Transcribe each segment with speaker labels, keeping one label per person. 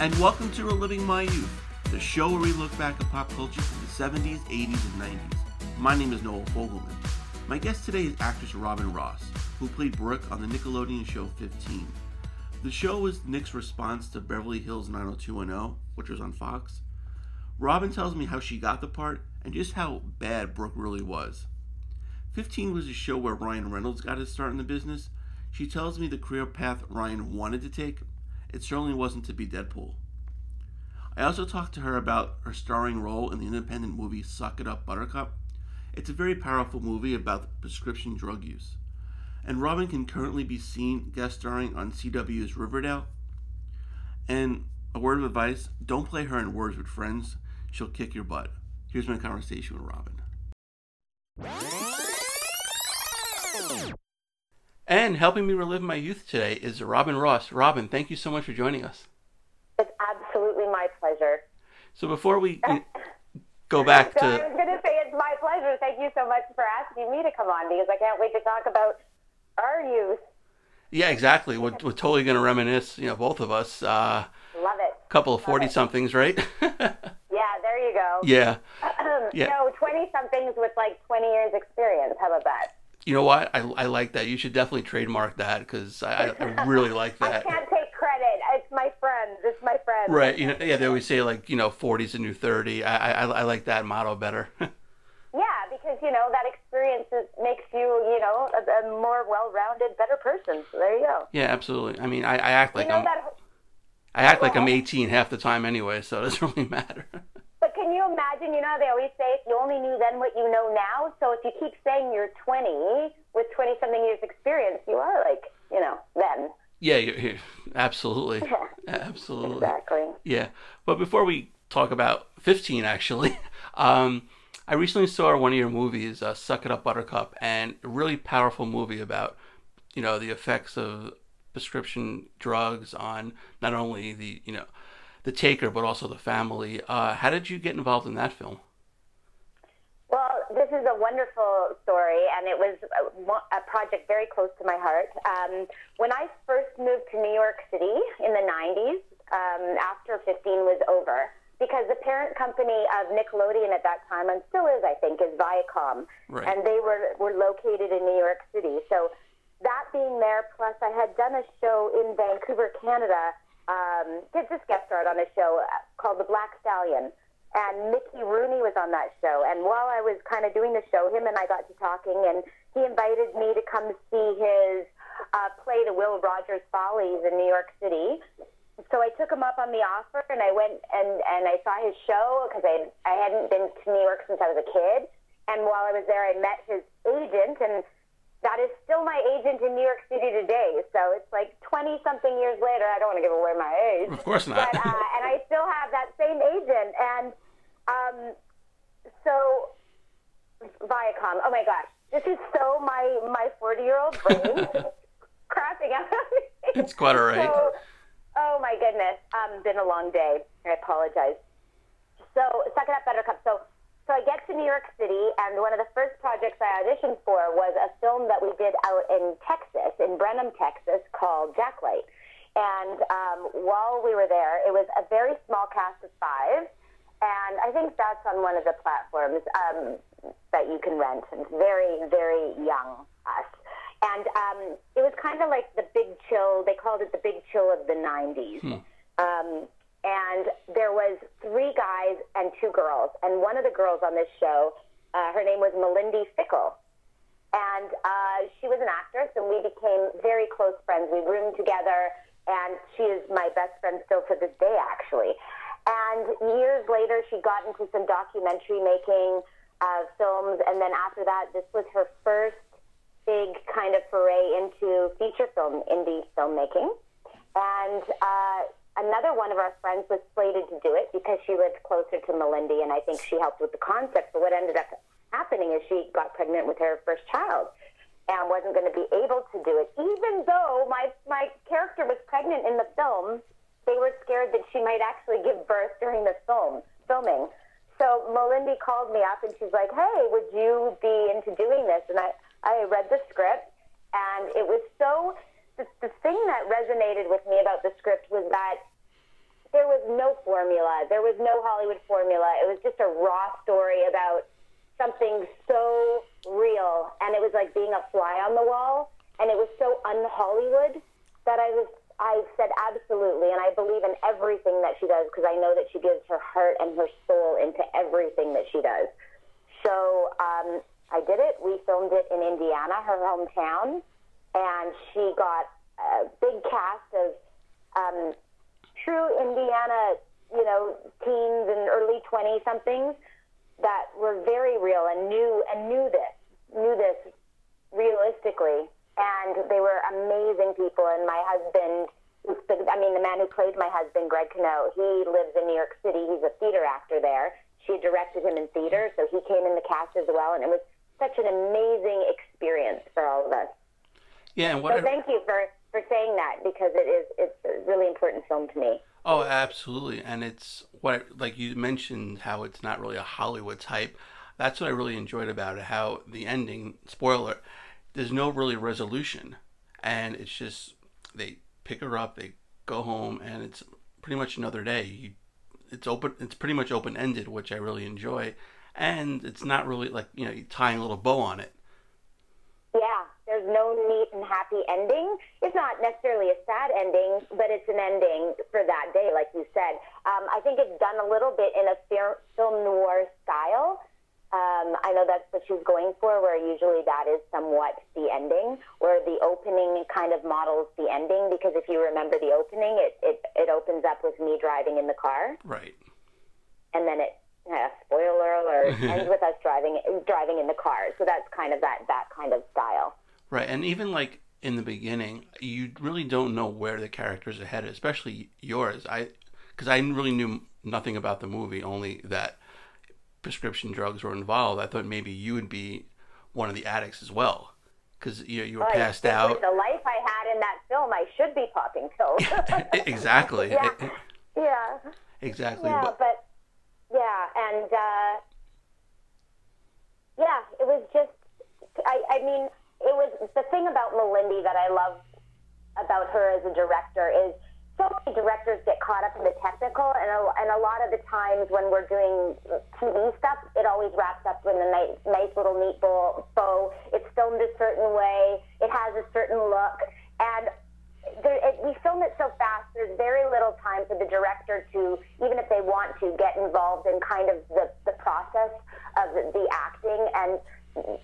Speaker 1: and welcome to Reliving My Youth, the show where we look back at pop culture from the 70s, 80s, and 90s. My name is Noel Fogelman. My guest today is actress Robin Ross, who played Brooke on the Nickelodeon show 15. The show was Nick's response to Beverly Hills 90210, which was on Fox. Robin tells me how she got the part and just how bad Brooke really was. 15 was a show where Ryan Reynolds got his start in the business. She tells me the career path Ryan wanted to take, it certainly wasn't to be Deadpool. I also talked to her about her starring role in the independent movie Suck It Up Buttercup. It's a very powerful movie about prescription drug use. And Robin can currently be seen guest starring on CW's Riverdale. And a word of advice don't play her in Words with Friends, she'll kick your butt. Here's my conversation with Robin. And helping me relive my youth today is Robin Ross. Robin, thank you so much for joining us.
Speaker 2: It's absolutely my pleasure.
Speaker 1: So before we go back
Speaker 2: so
Speaker 1: to.
Speaker 2: I was going to say it's my pleasure. Thank you so much for asking me to come on because I can't wait to talk about our youth.
Speaker 1: Yeah, exactly. We're, we're totally going to reminisce, you know, both of us. Uh,
Speaker 2: Love it.
Speaker 1: A couple of 40 somethings, right?
Speaker 2: yeah, there you go.
Speaker 1: Yeah.
Speaker 2: yeah. No, 20 somethings with like 20 years experience. How about that?
Speaker 1: You know what? I, I like that. You should definitely trademark that because I, I really like that.
Speaker 2: I can't take credit. It's my friends. It's my friends.
Speaker 1: Right. You know, yeah, they always say like, you know, 40's a new 30. I, I, I like that motto better.
Speaker 2: yeah, because, you know, that experience is, makes you, you know, a, a more well-rounded, better person. So there you go.
Speaker 1: Yeah, absolutely. I mean, I, I act like you know I'm... That... I act like I'm uh-huh. 18 half the time anyway, so it doesn't really matter.
Speaker 2: Can you imagine, you know, they always say if you only knew then what you know now. So if you keep saying you're 20 with 20 something years experience, you are like, you know, then.
Speaker 1: Yeah, you're, you're absolutely. absolutely.
Speaker 2: Exactly.
Speaker 1: Yeah. But before we talk about 15, actually, um, I recently saw one of your movies, uh, Suck It Up Buttercup, and a really powerful movie about, you know, the effects of prescription drugs on not only the, you know, the taker, but also the family. Uh, how did you get involved in that film?
Speaker 2: Well, this is a wonderful story, and it was a, project very close to my heart. Um, when I first moved to New York City in the 90s, um, after 15 was over, because the parent company of Nickelodeon at that time, and still is, I think, is Viacom,
Speaker 1: right.
Speaker 2: and they were, were located in New York City. So that being there, plus I had done a show in Vancouver, Canada, um, did just guest starred on a show called The Black Stallion. And Mickey Rooney was on that show. And while I was kind of doing the show, him and I got to talking, and he invited me to come see his uh, play, The Will Rogers Follies, in New York City. So I took him up on the offer, and I went and, and I saw his show because I, I hadn't been to New York since I was a kid. And while I was there, I met his agent, and that is still my agent in New York City today. So it's like 20 something years later. I don't want to give away my age.
Speaker 1: Of course not.
Speaker 2: But, uh, and I still have that same agent. And um, so, Viacom, oh my gosh, this is so my, my 40 year old brain crashing out.
Speaker 1: it's quite all right. So,
Speaker 2: oh my goodness. Um, been a long day. I apologize. So, suck it up, Buttercup. So, so I get to New York City, and one of the first projects I auditioned for was a film that we did out in Texas, in Brenham, Texas, called Jacklight. And um, while we were there, it was a very small cast of five, and I think that's on one of the platforms um, that you can rent. And very, very young us. And um, it was kind of like the big chill. They called it the big chill of the 90s. Hmm. Um, and there was three guys and two girls. And one of the girls on this show, uh, her name was Melindy Fickle. And uh, she was an actress, and we became very close friends. We roomed together, and she is my best friend still to this day, actually. And years later, she got into some documentary making uh, films, and then after that, this was her first big kind of foray into feature film, indie filmmaking. And uh, another one of our friends was slated to do it because she lived closer to Melindy, and I think she helped with the concept. But what ended up happening is she got pregnant with her first child and wasn't going to be able to do it. Even though my my character was pregnant in the film, they were scared that she might actually give birth during the film filming. So Melindy called me up and she's like, "Hey, would you be into doing this?" And I I read the script, and it was so the, the thing that resonated with me about the script was that there was no formula. There was no Hollywood formula. It was just a raw story about something so real, and it was like being a fly on the wall, and it was so un-Hollywood that I was. I said absolutely, and I believe in everything that she does because I know that she gives her heart and her soul into everything that she does. So um, I did it. We filmed it in Indiana, her hometown, and she got a big cast of um, true Indiana, you know, teens and early 20 somethings that were very real and knew and knew this, knew this realistically. And they were amazing people. And my husband, I mean, the man who played my husband, Greg Cano, he lives in New York City. He's a theater actor there. She directed him in theater, so he came in the cast as well. And it was such an amazing experience for all of us.
Speaker 1: Yeah, and what?
Speaker 2: So thank you for for saying that because it is it's a really important film to me.
Speaker 1: Oh, absolutely, and it's what like you mentioned how it's not really a Hollywood type. That's what I really enjoyed about it. How the ending, spoiler, there's no really resolution, and it's just they pick her up, they go home, and it's pretty much another day. You, it's open. It's pretty much open ended, which I really enjoy, and it's not really like you know tying a little bow on it.
Speaker 2: Yeah, there's no neat and happy ending. It's not necessarily a sad ending, but it's an ending for that day, like you said. Um, I think it's done a little bit in a film noir style. Um, I know that's what she's going for, where usually that is somewhat the ending, where the opening kind of models the ending. Because if you remember the opening, it, it, it opens up with me driving in the car.
Speaker 1: Right.
Speaker 2: And then it uh, spoiler alert ends with us driving driving in the car. So that's kind of that that kind of style.
Speaker 1: Right, and even like in the beginning, you really don't know where the characters are headed, especially yours. I because I really knew nothing about the movie, only that prescription drugs were involved. I thought maybe you would be one of the addicts as well, because you know, you were
Speaker 2: well,
Speaker 1: passed out. With
Speaker 2: the life I had in that film, I should be popping pills.
Speaker 1: exactly.
Speaker 2: yeah. yeah.
Speaker 1: Exactly.
Speaker 2: Yeah, but, but yeah, and uh, yeah, it was just. I, I mean, it was the thing about Melindy that I love about her as a director is so many directors get caught up in the technical, and a, and a lot of the times when we're doing TV stuff, it always wraps up in a nice, nice little neat bow. It's filmed a certain way. It has a certain look, and there, it, we film it so fast. There's very little time for the director to, even if they want to, get involved in kind of the, the process of the acting and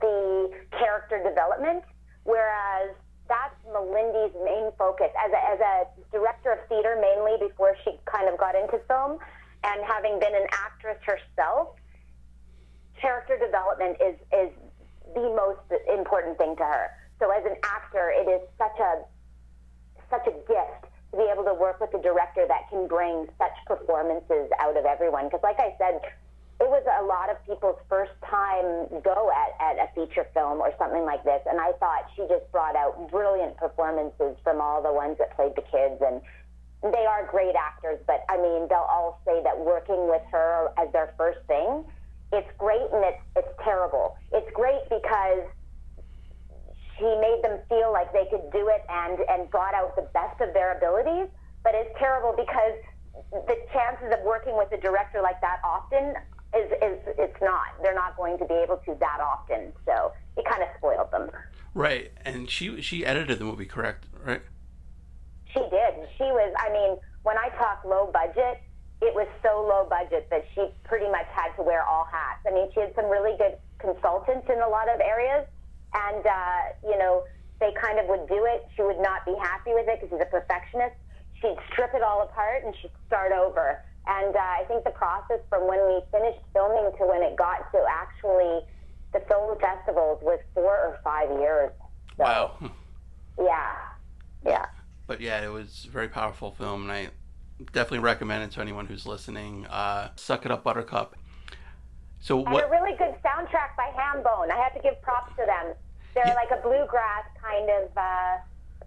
Speaker 2: the character development. Whereas that's Melindy's main focus as a, as a director of theater, mainly before she kind of got into film, and having been an actress herself, character development is is the most important thing to her. So as an actor, it is such a such a gift to be able to work with a director that can bring such performances out of everyone. Because, like I said, it was a lot of people's first time go at, at a feature film or something like this. And I thought she just brought out brilliant performances from all the ones that played the kids. And they are great actors, but I mean, they'll all say that working with her as their first thing, it's great and it's, it's terrible. It's great because she made them feel like they could do it and, and brought out the best of their abilities. But it's terrible because the chances of working with a director like that often is, is it's not. They're not going to be able to that often. So it kind of spoiled them.
Speaker 1: Right, and she she edited the movie, correct? Right.
Speaker 2: She did. She was. I mean, when I talk low budget, it was so low budget that she pretty much had to wear all hats. I mean, she had some really good consultants in a lot of areas, and uh, you know, they kind of would do it. She would not be happy with it because she's a perfectionist. She'd strip it all apart and she'd start over. And uh, I think the process from when we finished filming to when it got to actually the film festivals was four or five years.
Speaker 1: So, wow.
Speaker 2: Yeah. Yeah.
Speaker 1: But yeah, it was a very powerful film, and I definitely recommend it to anyone who's listening. Uh, Suck It Up, Buttercup. So what?
Speaker 2: And a really good soundtrack by Hambone. I have to give props to them. They're yeah. like a bluegrass kind of. Uh,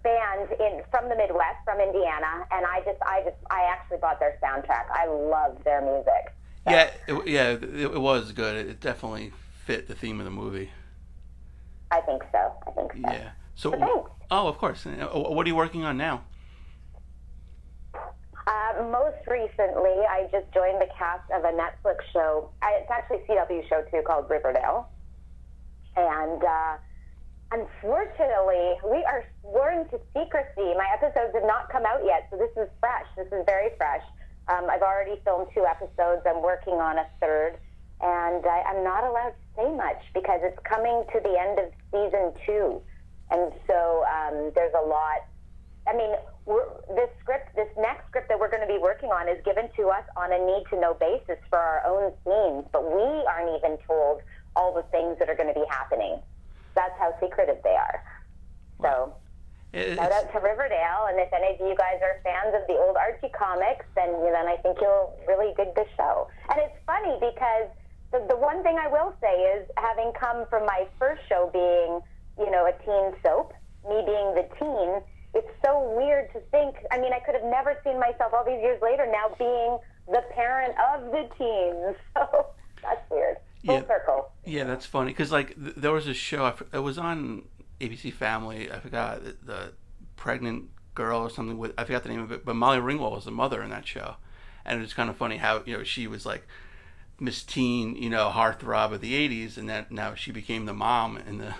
Speaker 2: band in from the Midwest, from Indiana, and I just, I just, I actually bought their soundtrack. I love their music.
Speaker 1: So. Yeah, it, yeah, it, it, was good. It definitely fit the theme of the movie.
Speaker 2: I think so. I think so.
Speaker 1: Yeah. So, oh, of course. Uh, what are you working on now?
Speaker 2: Uh, most recently, I just joined the cast of a Netflix show. I, it's actually a CW show too called Riverdale. And uh, unfortunately, we are sworn to secrecy. My episodes have not come out yet, so this is fresh. This is very fresh. Um, I've already filmed two episodes. I'm working on a third. And I, I'm not allowed to say much because it's coming to the end of season two. And so um, there's a lot. I mean, we're, this script, this next script that we're going to be working on is given to us on a need to know basis for our own scenes, but we aren't even told all the things that are going to be happening. That's how secretive they are. So,
Speaker 1: It-
Speaker 2: shout out to Riverdale, and if any of you guys are fans of the old Archie comics, then then I think you'll really dig the show. And it's funny because the the one thing I will say is having come from my first show being you know a teen soap, me being the teen, it's so weird to think. I mean, I could have never seen myself all these years later now being the parent of the teens. So that's weird. Full
Speaker 1: Yeah.
Speaker 2: circle.
Speaker 1: Yeah, that's funny because like th- there was a show. It was on ABC Family. I forgot the, the pregnant girl or something with. I forgot the name of it. But Molly Ringwald was the mother in that show, and it was kind of funny how you know she was like Miss Teen, you know, heartthrob of the '80s, and then now she became the mom in the,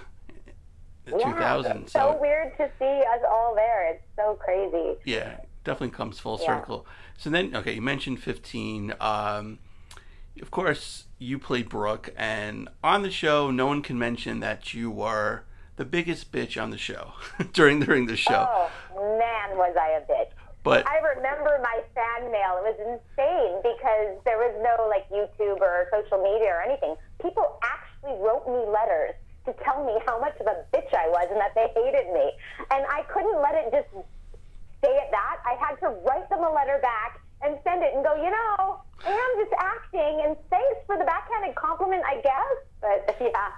Speaker 1: the
Speaker 2: Yeah,
Speaker 1: 2000s.
Speaker 2: it's so weird to see us all there. It's so crazy.
Speaker 1: yeah, definitely comes full
Speaker 2: Yeah.
Speaker 1: circle. So then, okay, you mentioned 15. Um, of course, you played Brooke, and on the show, no one can mention that you were the biggest bitch on the show during during the show.
Speaker 2: Oh man, was I a bitch!
Speaker 1: But
Speaker 2: I remember my fan mail. It was insane because there was no like YouTube or social media or anything. People actually wrote me letters to tell me how much of a bitch I was and that they hated me, and I couldn't let it just stay at that. I had to write them a letter back and send it and go, you know, I am just acting, and thanks for the backhanded compliment, I guess. But yeah,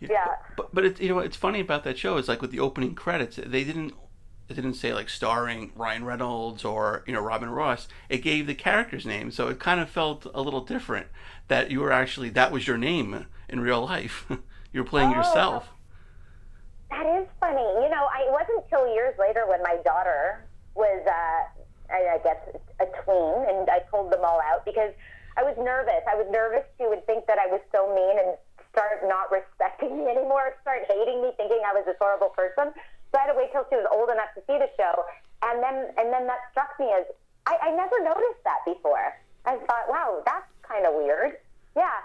Speaker 2: yeah.
Speaker 1: But but it, you know what's funny about that show is like with the opening credits, they didn't it didn't say like starring Ryan Reynolds or you know Robin Ross. It gave the character's name, so it kind of felt a little different that you were actually that was your name in real life. you were playing
Speaker 2: Oh.
Speaker 1: yourself.
Speaker 2: That is funny. You know, I, it wasn't until years later when my daughter was, uh, I, I guess, a tween, and I pulled them all out because I was nervous. I was nervous she would think that I was so mean and start not respecting me anymore, start hating me, thinking I was this horrible person. So I had to wait till she was old enough to see the show, and then and then that struck me as I, I never noticed that before. I thought, wow, that's kind of weird. Yeah,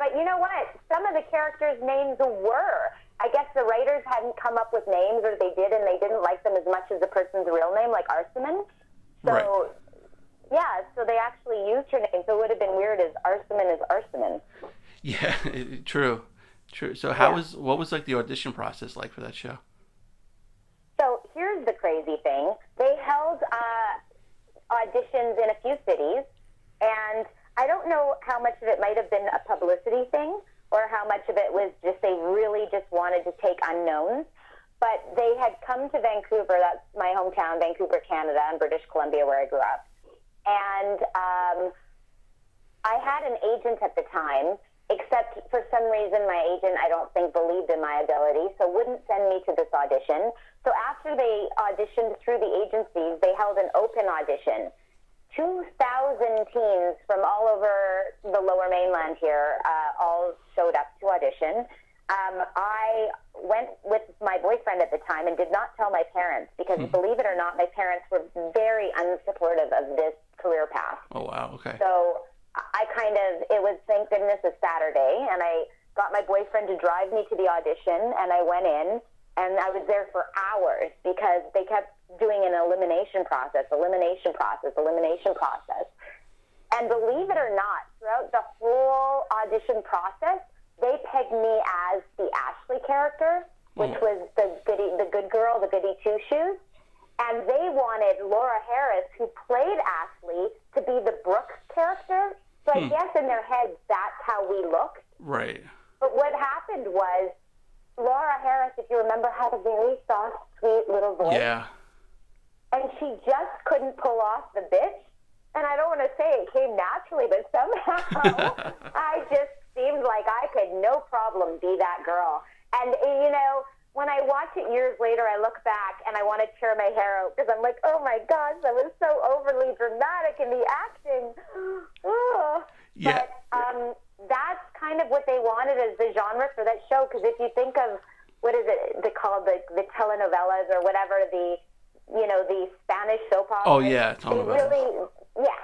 Speaker 2: but you know what? Some of the characters' names were. I guess the writers hadn't come up with names, or they did, and they didn't like them as much as the person's real name, like Arsaman. So,
Speaker 1: Right.
Speaker 2: Yeah, so they actually used her name. So it would have been weird as Arsaman is Arsaman.
Speaker 1: Yeah, true, true. So how
Speaker 2: Yeah.
Speaker 1: was what was like the audition process like for that show?
Speaker 2: So here's the crazy thing: they held uh, auditions in a few cities, and I don't know how much of it might have been a publicity thing, or how much of it was just they really just wanted to take unknowns. But they had come to Vancouver, that's my hometown, Vancouver, Canada, and British Columbia, where I grew up, and um, I had an agent at the time, except for some reason my agent, I don't think, believed in my ability, so wouldn't send me to this audition. So after they auditioned through the agencies, they held an open audition. 2,000 teens from all over the lower mainland here uh, all showed up to audition. Um, I went with my boyfriend at the time and did not tell my parents because, believe it or not, my parents were very unsupportive of this career path.
Speaker 1: Oh wow, okay.
Speaker 2: So I kind of, it was thank goodness a Saturday, and I got my boyfriend to drive me to the audition, and I went in, and I was there for hours because they kept doing an elimination process, elimination process, elimination process. And believe it or not, throughout the whole audition process, they pegged me as the Ashley character, which was the goody, the good girl, the goody two shoes. And they wanted Laura Harris, who played Ashley, to be the Brooke character. So I hmm. guess in their heads, that's how we looked.
Speaker 1: Right.
Speaker 2: But what happened was, Laura Harris, if you remember, had a very soft, sweet little voice
Speaker 1: Yeah.
Speaker 2: and she just couldn't pull off the bitch. And I don't want to say it came naturally, but somehow I just seemed like I could no problem be that girl. And you know, when I watch it years later, I look back and I want to tear my hair out because I'm like, oh my gosh, that was so overly dramatic in the acting. oh.
Speaker 1: Yeah.
Speaker 2: But um, that's kind of what they wanted as the genre for that show. Because if you think of what is it they called the the telenovelas or whatever the you know the Spanish soap operas.
Speaker 1: Oh, yeah, telenovelas.
Speaker 2: really yeah,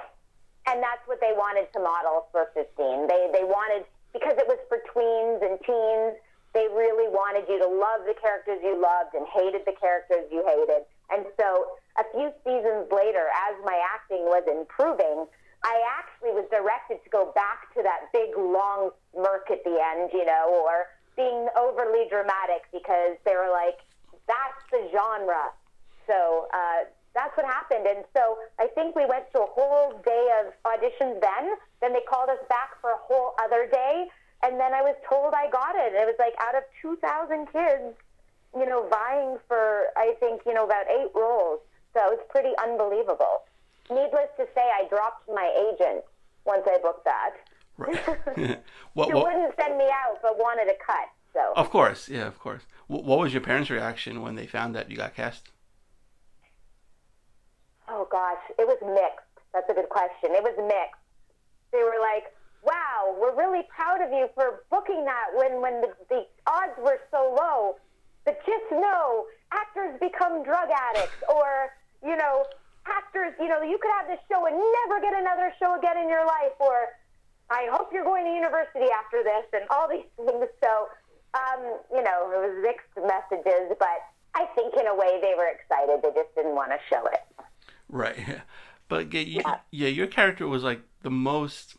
Speaker 2: and that's what they wanted to model for 15. They they wanted because it was for tweens and teens. They really wanted you to love the characters you loved and hated the characters you hated. And so a few seasons later, as my acting was improving, I actually was directed to go back to that big long smirk at the end, you know, or being overly dramatic because they were like, that's the genre. So uh, that's what happened. And so I think we went through a whole day of auditions then. Then they called us back for a whole other day. And then I was told I got it. It was like out of 2,000 kids, you know, vying for, I think, you know, about eight roles. So it was pretty unbelievable. Needless to say, I dropped my agent once I booked that.
Speaker 1: Right. what,
Speaker 2: She
Speaker 1: what,
Speaker 2: wouldn't send me out, but wanted a cut. So
Speaker 1: of course, yeah, of course. What, what was your parents' reaction when they found that you got cast?
Speaker 2: Oh gosh, it was mixed. That's a good question. It was mixed. They were like, "Wow, we're really proud of you for booking that when when the, the odds were so low." But just know, actors become drug addicts, or you know, actors. You know, you could have this show and never get another show again in your life, or I hope you're going to university after this, and all these things. So, um, you know, it was mixed messages, but I think in a way they were excited. They just didn't want to show it.
Speaker 1: Right. But yeah, you,
Speaker 2: Yeah.
Speaker 1: yeah, your character was like the most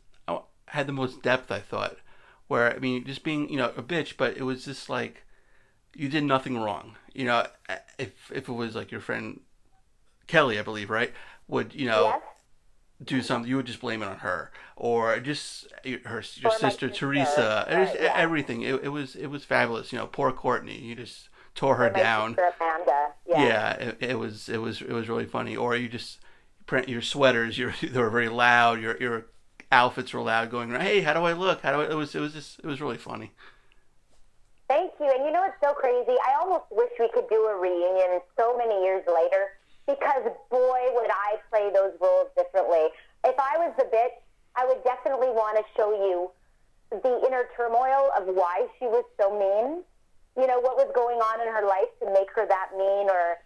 Speaker 1: had the most depth. I thought. Where I mean, just being you know a bitch, but it was just like you did nothing wrong. You know, if if it was like your friend Kelly, I believe, right, would you know
Speaker 2: Yes.
Speaker 1: do something, you would just blame it on her, or just her your sister
Speaker 2: sister,
Speaker 1: Teresa.
Speaker 2: Right,
Speaker 1: was-
Speaker 2: yeah.
Speaker 1: Everything. It, it was it was fabulous. You know, poor Courtney. You just tore her
Speaker 2: My
Speaker 1: down.
Speaker 2: Amanda. Yeah.
Speaker 1: Yeah, it, it was it was it was really funny. Or you just print your sweaters. Your they were very loud. Your your outfits were loud. Going around. Hey, how do I look? How do I? It was it was just it was really funny.
Speaker 2: Thank you. And you know what's so crazy? I almost wish we could do a reunion so many years later because boy, would I play those roles differently. If I was the bitch, I would definitely want to show you the inner turmoil of why she was so mean. You know, what was going on in her life to make her that mean or,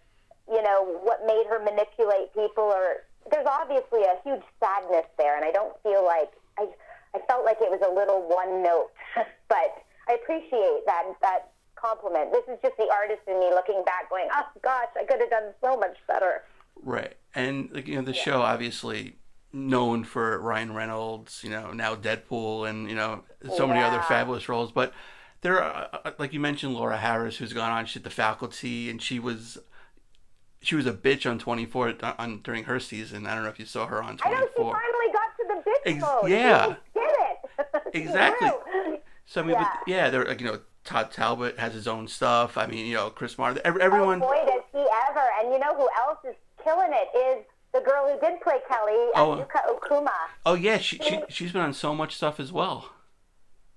Speaker 2: you know, what made her manipulate people or there's obviously a huge sadness there and I don't feel like I I felt like it was a little one note. but I appreciate that that compliment. This is just the artist in me looking back going, "Oh gosh, I could have done so much better."
Speaker 1: Right, and like you know the show obviously known for Ryan Reynolds. You know now Deadpool, and you know so many other fabulous roles. But there are uh, like you mentioned Laura Harris, who's gone on. She did the faculty, and she was. She was a bitch on 24 on, during her season. I don't know if you saw her on 24.
Speaker 2: I know she finally got to the bitch
Speaker 1: Ex-
Speaker 2: mode.
Speaker 1: yeah.
Speaker 2: She did it.
Speaker 1: Exactly. So I mean,
Speaker 2: Yeah.
Speaker 1: but, yeah, they're like you know Todd Talbot has his own stuff. I mean, you know Chris Martin, ev- everyone.
Speaker 2: Oh boy, does he ever! And you know who else is killing it is the girl who did play Kelly,
Speaker 1: Oh.
Speaker 2: Enuka Okuma.
Speaker 1: Oh yeah, she, she she's been on so much stuff as well.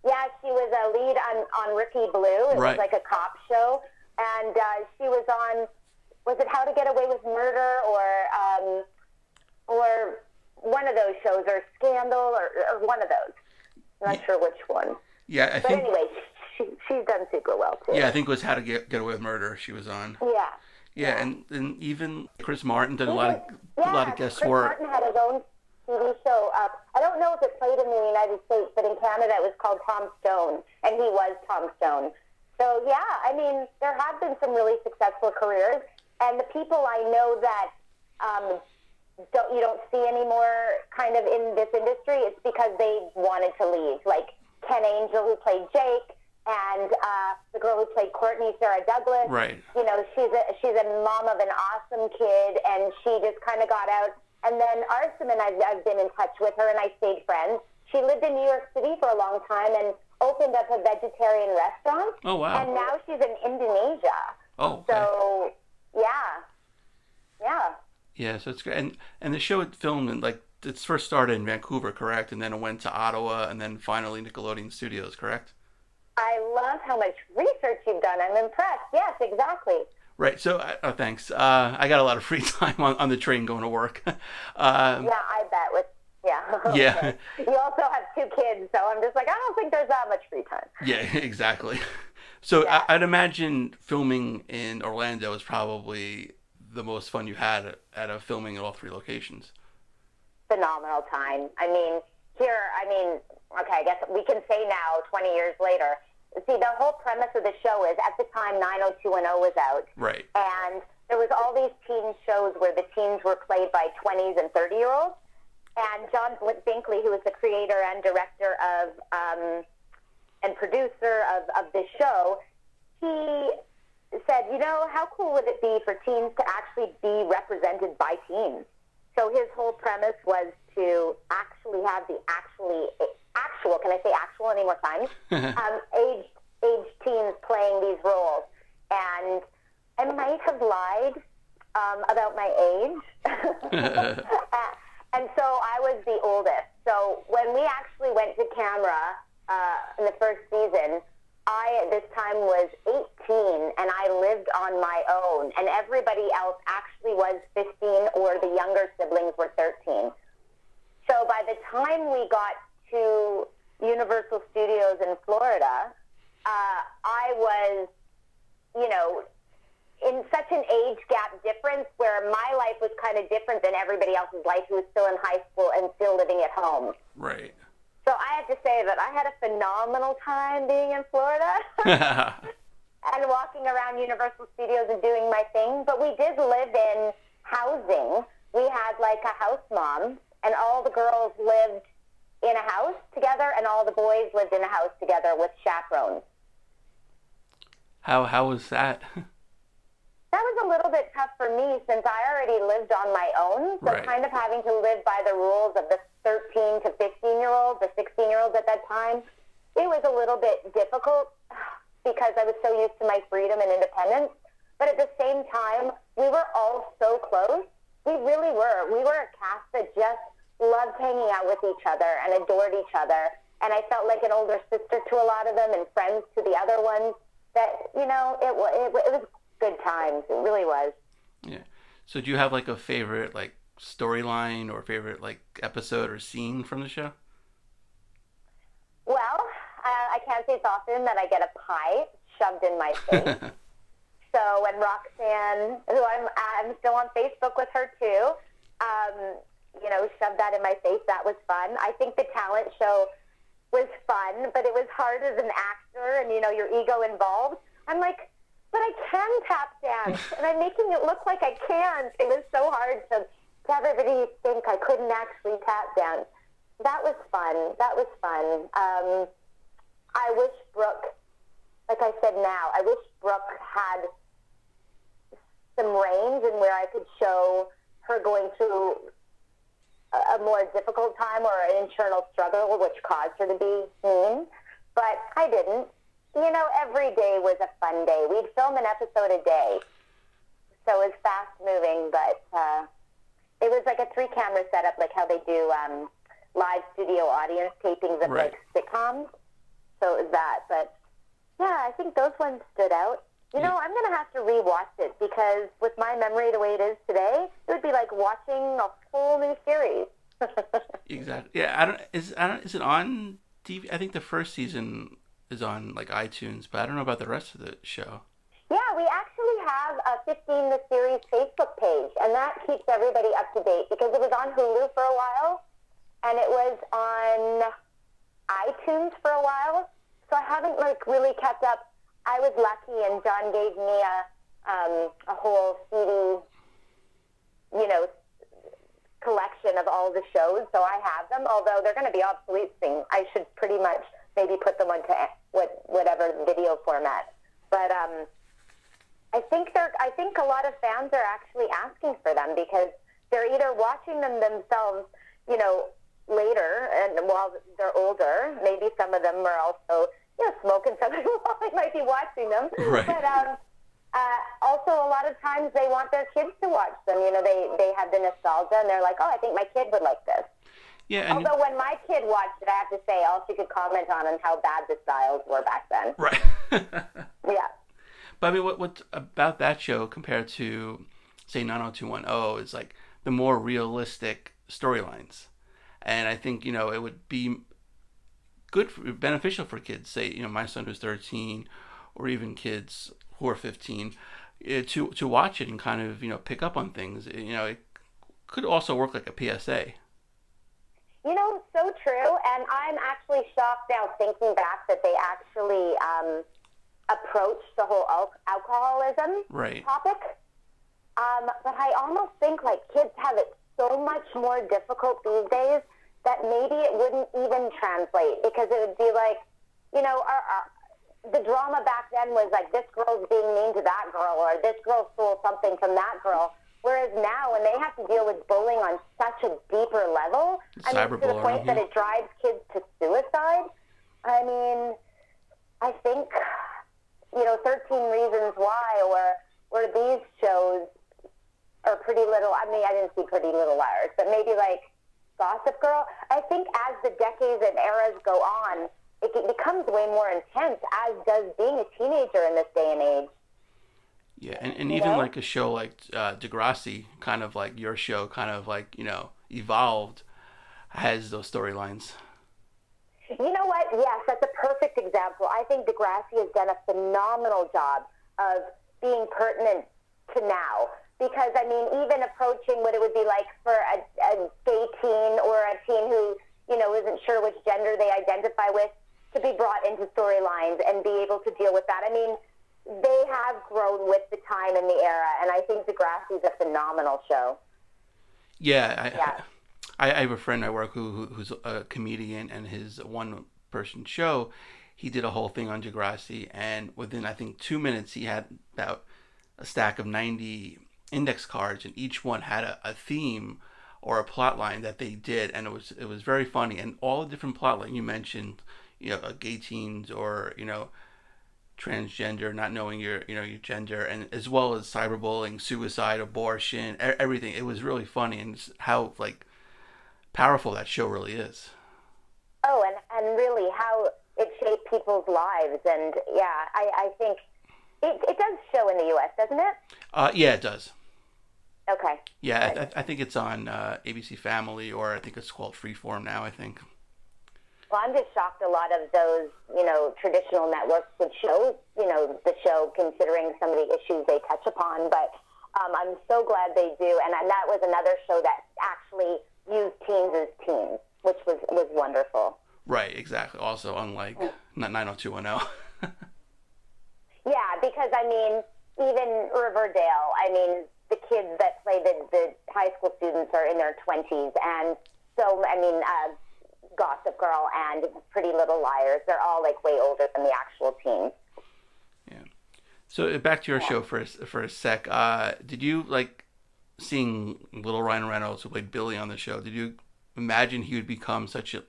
Speaker 2: Yeah, she was a lead on on Rookie Blue. It
Speaker 1: Right.
Speaker 2: was like a cop show, and uh, she was on. Was it How to Get Away with Murder or um, or one of those shows or Scandal or, or one of those? I'm not sure which one.
Speaker 1: Yeah, I
Speaker 2: But
Speaker 1: think.
Speaker 2: anyway, she, she's done super well too.
Speaker 1: Yeah, I think it was How to Get Get Away with Murder. She was on.
Speaker 2: Yeah.
Speaker 1: Yeah, and, and even Chris Martin did a lot of
Speaker 2: yeah,
Speaker 1: a lot of guest
Speaker 2: Chris
Speaker 1: work.
Speaker 2: Martin had his own TV show. Uh, I don't know if it played in the United States, but in Canada it was called Tom Stone, and he was Tom Stone. So yeah, I mean, there have been some really successful careers, and the people I know that um, don't you don't see anymore, kind of in this industry, it's because they wanted to leave. Like Ken Angel, who played Jake, and uh, the girl who played Courtney, Sarah Douglas
Speaker 1: Right.
Speaker 2: you know, she's a she's a mom of an awesome kid, and she just kind of got out. And then Arsaman, I've, I've been in touch with her, and I stayed friends. She lived in New York City for a long time and opened up a vegetarian restaurant.
Speaker 1: Oh wow.
Speaker 2: And now she's in Indonesia.
Speaker 1: Oh. Okay.
Speaker 2: So, yeah, yeah.
Speaker 1: Yeah, so it's great. And and the show had filmed in like it's first started in Vancouver, correct? And then it went to Ottawa, and then finally Nickelodeon Studios, correct?
Speaker 2: I love how much research you've done. I'm impressed. Yes, exactly.
Speaker 1: Right. So, uh, oh, thanks. Uh, I got a lot of free time on, on the train going to work. um,
Speaker 2: yeah, I bet. With yeah.
Speaker 1: Yeah.
Speaker 2: You also have two kids, so I'm just like, I don't think there's that much free time.
Speaker 1: Yeah, exactly. So
Speaker 2: Yeah.
Speaker 1: I, I'd imagine filming in Orlando is probably the most fun you had at, a filming at all three locations.
Speaker 2: phenomenal time. I mean, here, I mean, okay, I guess we can say now, 20 years later. See, the whole premise of the show is at the time 90210 was out,
Speaker 1: Right.
Speaker 2: and there was all these teen shows where the teens were played by 20s and 30 year olds. And John Binkley, who was the creator and director of um, and producer of, of this show, he said, you know, how cool would it be for teens to actually be represented by teens? So his whole premise was to actually have the actually actual. Can I say actual any more times? um, aged aged teens playing these roles, and I might have lied um, about my age. and so I was the oldest. So when we actually went to camera uh, in the first season, I at this time was 18 and I lived on my own, and everybody else actually was 15 or the younger siblings were 13. So by the time we got to Universal Studios in Florida, uh, I was, you know, in such an age gap difference where my life was kind of different than everybody else's life who was still in high school and still living at home.
Speaker 1: right.
Speaker 2: So I have to say that I had a phenomenal time being in Florida and walking around Universal Studios and doing my thing. But we did live in housing. We had like a house mom, and all the girls lived in a house together, and all the boys lived in a house together with chaperones.
Speaker 1: how how was that?
Speaker 2: That was a little bit tough for me since I already lived on my own. So
Speaker 1: Right.
Speaker 2: kind of having to live by the rules of the 13 to 15 year olds, the 16 year olds at that time, it was a little bit difficult because I was so used to my freedom and independence. But at the same time, we were all so close. We really were. We were a cast that just loved hanging out with each other and adored each other. And I felt like an older sister to a lot of them and friends to the other ones. That you know, it it, it was good times. It really was.
Speaker 1: yeah. So do you have like a favorite like storyline or favorite like episode or scene from the show?
Speaker 2: Well, uh, I can't say it's often that I get a pie shoved in my face. so when Roxanne, who I'm I'm still on Facebook with her too, um, you know, shoved that in my face, that was fun. I think the talent show was fun, but it was hard as an actor and you know your ego involved. I'm like, but I can tap dance, and I'm making it look like I can't. It was so hard to, to have everybody think I couldn't actually tap dance. That was fun. That was fun. Um, I wish Brooke, like I said now, I wish Brooke had some range and where I could show her going through a, a more difficult time or an internal struggle, which caused her to be mean. But I didn't. You know, every day was a fun day. We'd film an episode a day. So it was fast moving, but uh, it was like a three camera setup, like how they do um, live studio audience tapings of
Speaker 1: Right.
Speaker 2: like sitcoms. So it was that. But yeah, I think those ones stood out. You know, I'm going to have to rewatch it because with my memory the way it is today, it would be like watching a whole new series.
Speaker 1: Exactly. Yeah. I don't. Is I don't. Is it on TV? I think the first season is on like iTunes, but I don't know about the rest of the show.
Speaker 2: Yeah, we actually have a 15 the series Facebook page, and that keeps everybody up to date because it was on Hulu for a while, and it was on iTunes for a while. So I haven't like really kept up. I was lucky, and John gave me a um, a whole CD, you know, collection of all the shows. So I have them, although they're going to be obsolete soon. I should pretty much maybe put them onto what whatever video format. But um, I think they're. I think a lot of fans are actually asking for them because they're either watching them themselves, you know, later and while they're older. Maybe some of them are also, you know, smoking something while they might be watching them.
Speaker 1: Right.
Speaker 2: But um, uh, also a lot of times they want their kids to watch them. You know, they they have the nostalgia and they're like, oh, I think my kid would like this.
Speaker 1: Yeah. And
Speaker 2: Although when my kid watched it, I have to say, all she could comment on is how bad the styles were back then.
Speaker 1: right.
Speaker 2: Yeah.
Speaker 1: But I mean, what what about that show compared to, say, 90210 is like the more realistic storylines, and I think you know it would be good, for, beneficial for kids. Say, you know, my son who's 13, or even kids who are 15, eh, to to watch it and kind of you know pick up on things. You know, it could also work like a PSA.
Speaker 2: You know, so true. And I'm actually shocked now thinking back that they actually um, approached the whole al- alcoholism
Speaker 1: Right.
Speaker 2: topic. Um, but I almost think like kids have it so much more difficult these days that maybe it wouldn't even translate because it would be like, you know, our, our, the drama back then was like this girl's being mean to that girl or this girl stole something from that girl. Whereas now, when they have to deal with bullying on such a deeper level, I mean, to the point that it drives kids to suicide, I mean, I think, you know, 13 Reasons Why or, or these shows or Pretty Little, I mean, I didn't see Pretty Little Liars, but maybe like Gossip Girl. I think as the decades and eras go on, it becomes way more intense, as does being a teenager in this day and age.
Speaker 1: Yeah, and, and even
Speaker 2: know?
Speaker 1: like a show like uh, Degrassi, kind of like your show, kind of like you know evolved, has those storylines.
Speaker 2: You know what? Yes, that's a perfect example. I think Degrassi has done a phenomenal job of being pertinent to now. Because, I mean, even approaching what it would be like for a, a gay teen or a teen who, you know, isn't sure which gender they identify with to be brought into storylines and be able to deal with that. I mean, they have grown with the time and the era, and I think Degrassi is a phenomenal show.
Speaker 1: Yeah, I,
Speaker 2: Yeah.
Speaker 1: I, I have a friend I work who, who who's a comedian, and his one person show, he did a whole thing on Degrassi, and within I think two minutes he had about a stack of ninety index cards, and each one had a, a theme or a plot line that they did, and it was it was very funny, and all the different plot line you mentioned, you know, gay teens or you know transgender, not knowing your you know your gender, and as well as cyberbullying, suicide, abortion, everything. It was really funny, and how like powerful that show really is.
Speaker 2: Oh, and, and really how it shaped people's lives. And yeah, I, I think it, it does show in the U.S., doesn't it?
Speaker 1: Uh, yeah, it does.
Speaker 2: Okay.
Speaker 1: Yeah, I, I- I think it's on uh, ABC Family, or I think it's called Freeform now. I think.
Speaker 2: Well, I'm just shocked a lot of those, you know, traditional networks would show, you know, the show considering some of the issues they touch upon. But um, I'm so glad they do. And, that was another show that actually used teens as teens, which was, was wonderful.
Speaker 1: Right, exactly. Also, unlike not 90210.
Speaker 2: Yeah, because I mean, even Riverdale, I mean, the kids that play the, the high school students are in their 20s. And so, I mean, uh, Gossip Girl and Pretty Little Liars, they're all like way older than the actual teens. Yeah.
Speaker 1: So uh, back to your show for a, for a sec. Uh, did you like seeing little Ryan Reynolds who played Billy on the show? Did you imagine he would become such a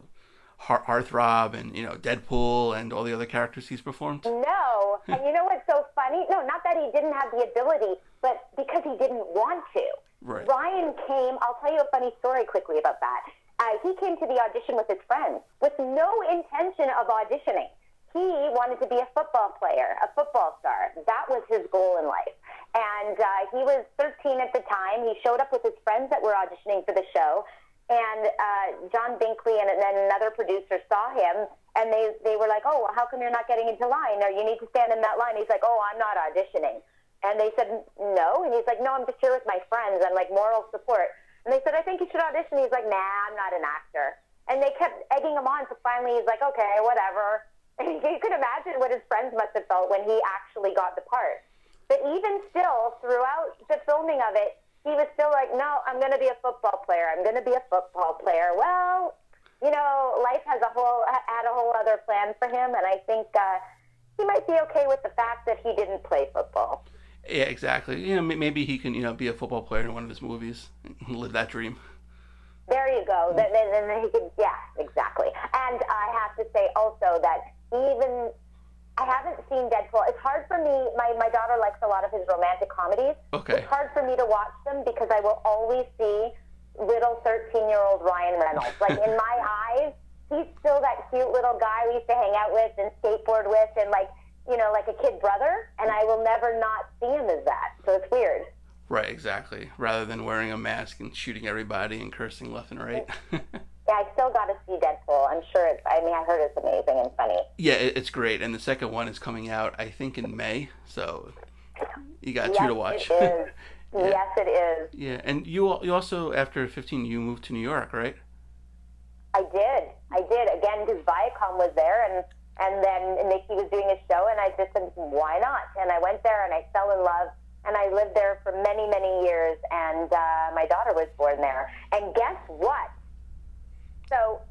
Speaker 1: heart heartthrob and you know Deadpool and all the other characters he's performed?
Speaker 2: No, and you know what's so funny? No, not that he didn't have the ability, but because he didn't want to.
Speaker 1: Right.
Speaker 2: Ryan came. I'll tell you a funny story quickly about that. Uh, he came to the audition with his friends with no intention of auditioning. He wanted to be a football player, a football star. That was his goal in life. And uh, he was 13 at the time. He showed up with his friends that were auditioning for the show. And uh, John Binkley and then another producer saw him, and they, they were like, oh, well, how come you're not getting into line? Or you need to stand in that line. He's like, oh, I'm not auditioning. And they said, no. And he's like, no, I'm just here with my friends. I'm like moral support. And they said, I think you should audition. He's like, nah, I'm not an actor. And they kept egging him on. So finally he's like, okay, whatever. And you could imagine what his friends must have felt when he actually got the part. But even still, throughout the filming of it, he was still like, no, I'm going to be a football player. I'm going to be a football player. Well, you know, life has a whole had a whole other plan for him, and I think uh, he might be okay with the fact that he didn't play football.
Speaker 1: Yeah, exactly. You know, maybe he can you know be a football player in one of his movies, and live that dream.
Speaker 2: There you go. Then, then, then he could, yeah, exactly. And I have to say also that even I haven't seen Deadpool. It's hard for me. My my daughter likes a lot of his romantic comedies.
Speaker 1: Okay.
Speaker 2: It's hard for me to watch them because I will always see little 13 year old Ryan Reynolds. Like in my eyes, he's still that cute little guy we used to hang out with and skateboard with and like, you know, like a kid brother. And I will never not see him as that. So it's weird.
Speaker 1: Right, exactly. Rather than wearing a mask and shooting everybody and cursing left and right.
Speaker 2: yeah, I still got to see Deadpool. I'm sure it's, I mean, I heard it's amazing and funny.
Speaker 1: Yeah, it's great. And the second one is coming out, I think, in May. So you got yes, two to watch.
Speaker 2: It is. yeah. Yes, it is.
Speaker 1: Yeah, and you you also after 15 you moved to New York, right?
Speaker 2: I did. I did again because Viacom was there, and and then Mickey was doing a show, and I just said, why not? And I went there, and I fell in love, and I lived there for many many years, and uh, my daughter was born there. And guess what? So.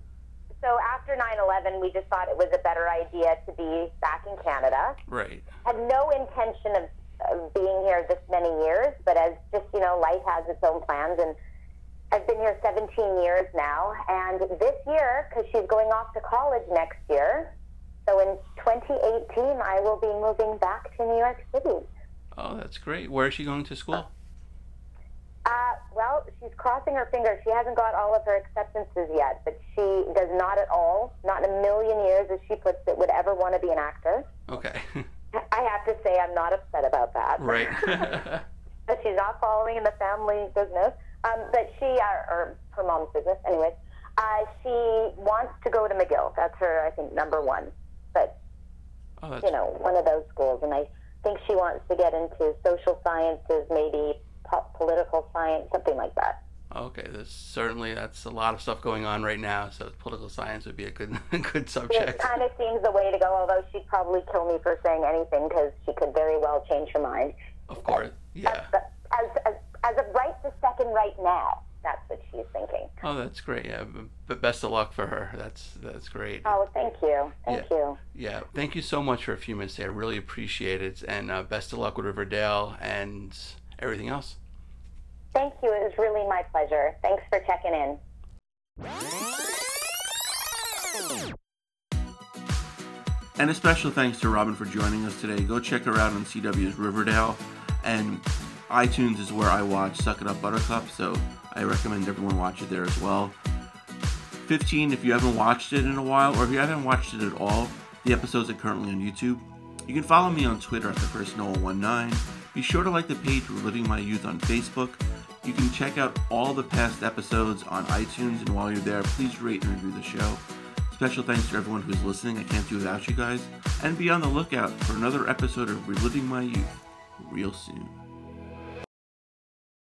Speaker 2: So after 9/11, we just thought it was a better idea to be back in Canada.
Speaker 1: Right.
Speaker 2: Had no intention of being here this many years, but as just, you know, life has its own plans. And I've been here 17 years now. And this year, because she's going off to college next year, so in 2018, I will be moving back to New York City.
Speaker 1: Oh, that's great. Where is she going to school?
Speaker 2: Uh, well, she's crossing her fingers. She hasn't got all of her acceptances yet, but she does not at all, not in a million years, as she puts it, would ever want to be an actor.
Speaker 1: Okay.
Speaker 2: I have to say I'm not upset about that.
Speaker 1: Right.
Speaker 2: but she's not following in the family business. Um, but she, uh, or her mom's business, anyways. Uh, she wants to go to McGill. That's her, I think, number one. But oh, you know, one of those schools, and I think she wants to get into social sciences, maybe po- political science, something like that.
Speaker 1: Okay, there's certainly that's a lot of stuff going on right now. So political science would be a good good subject.
Speaker 2: It kind of seems the way to go. Although she'd probably kill me for saying anything because she could very well change her mind.
Speaker 1: Of course, yeah.
Speaker 2: As, as, as, as of right this second, right now, that's what she's thinking.
Speaker 1: Oh, that's great. Yeah, but best of luck for her. That's that's great.
Speaker 2: Oh, thank you, thank
Speaker 1: yeah.
Speaker 2: you.
Speaker 1: Yeah, thank you so much for a few minutes. There. I really appreciate it, and uh, best of luck with Riverdale and everything else.
Speaker 2: Thank you. It was really my pleasure. Thanks for checking in.
Speaker 1: And a special thanks to Robin for joining us today. Go check her out on CW's Riverdale. And iTunes is where I watch Suck It Up Buttercup, so I recommend everyone watch it there as well. 15, if you haven't watched it in a while, or if you haven't watched it at all, the episodes are currently on YouTube. You can follow me on Twitter at the first Noah19. Be sure to like the page Reliving My Youth on Facebook you can check out all the past episodes on iTunes, and while you're there, please rate and review the show. Special thanks to everyone who's listening. I can't do without you guys. And be on the lookout for another episode of Reliving My Youth real soon.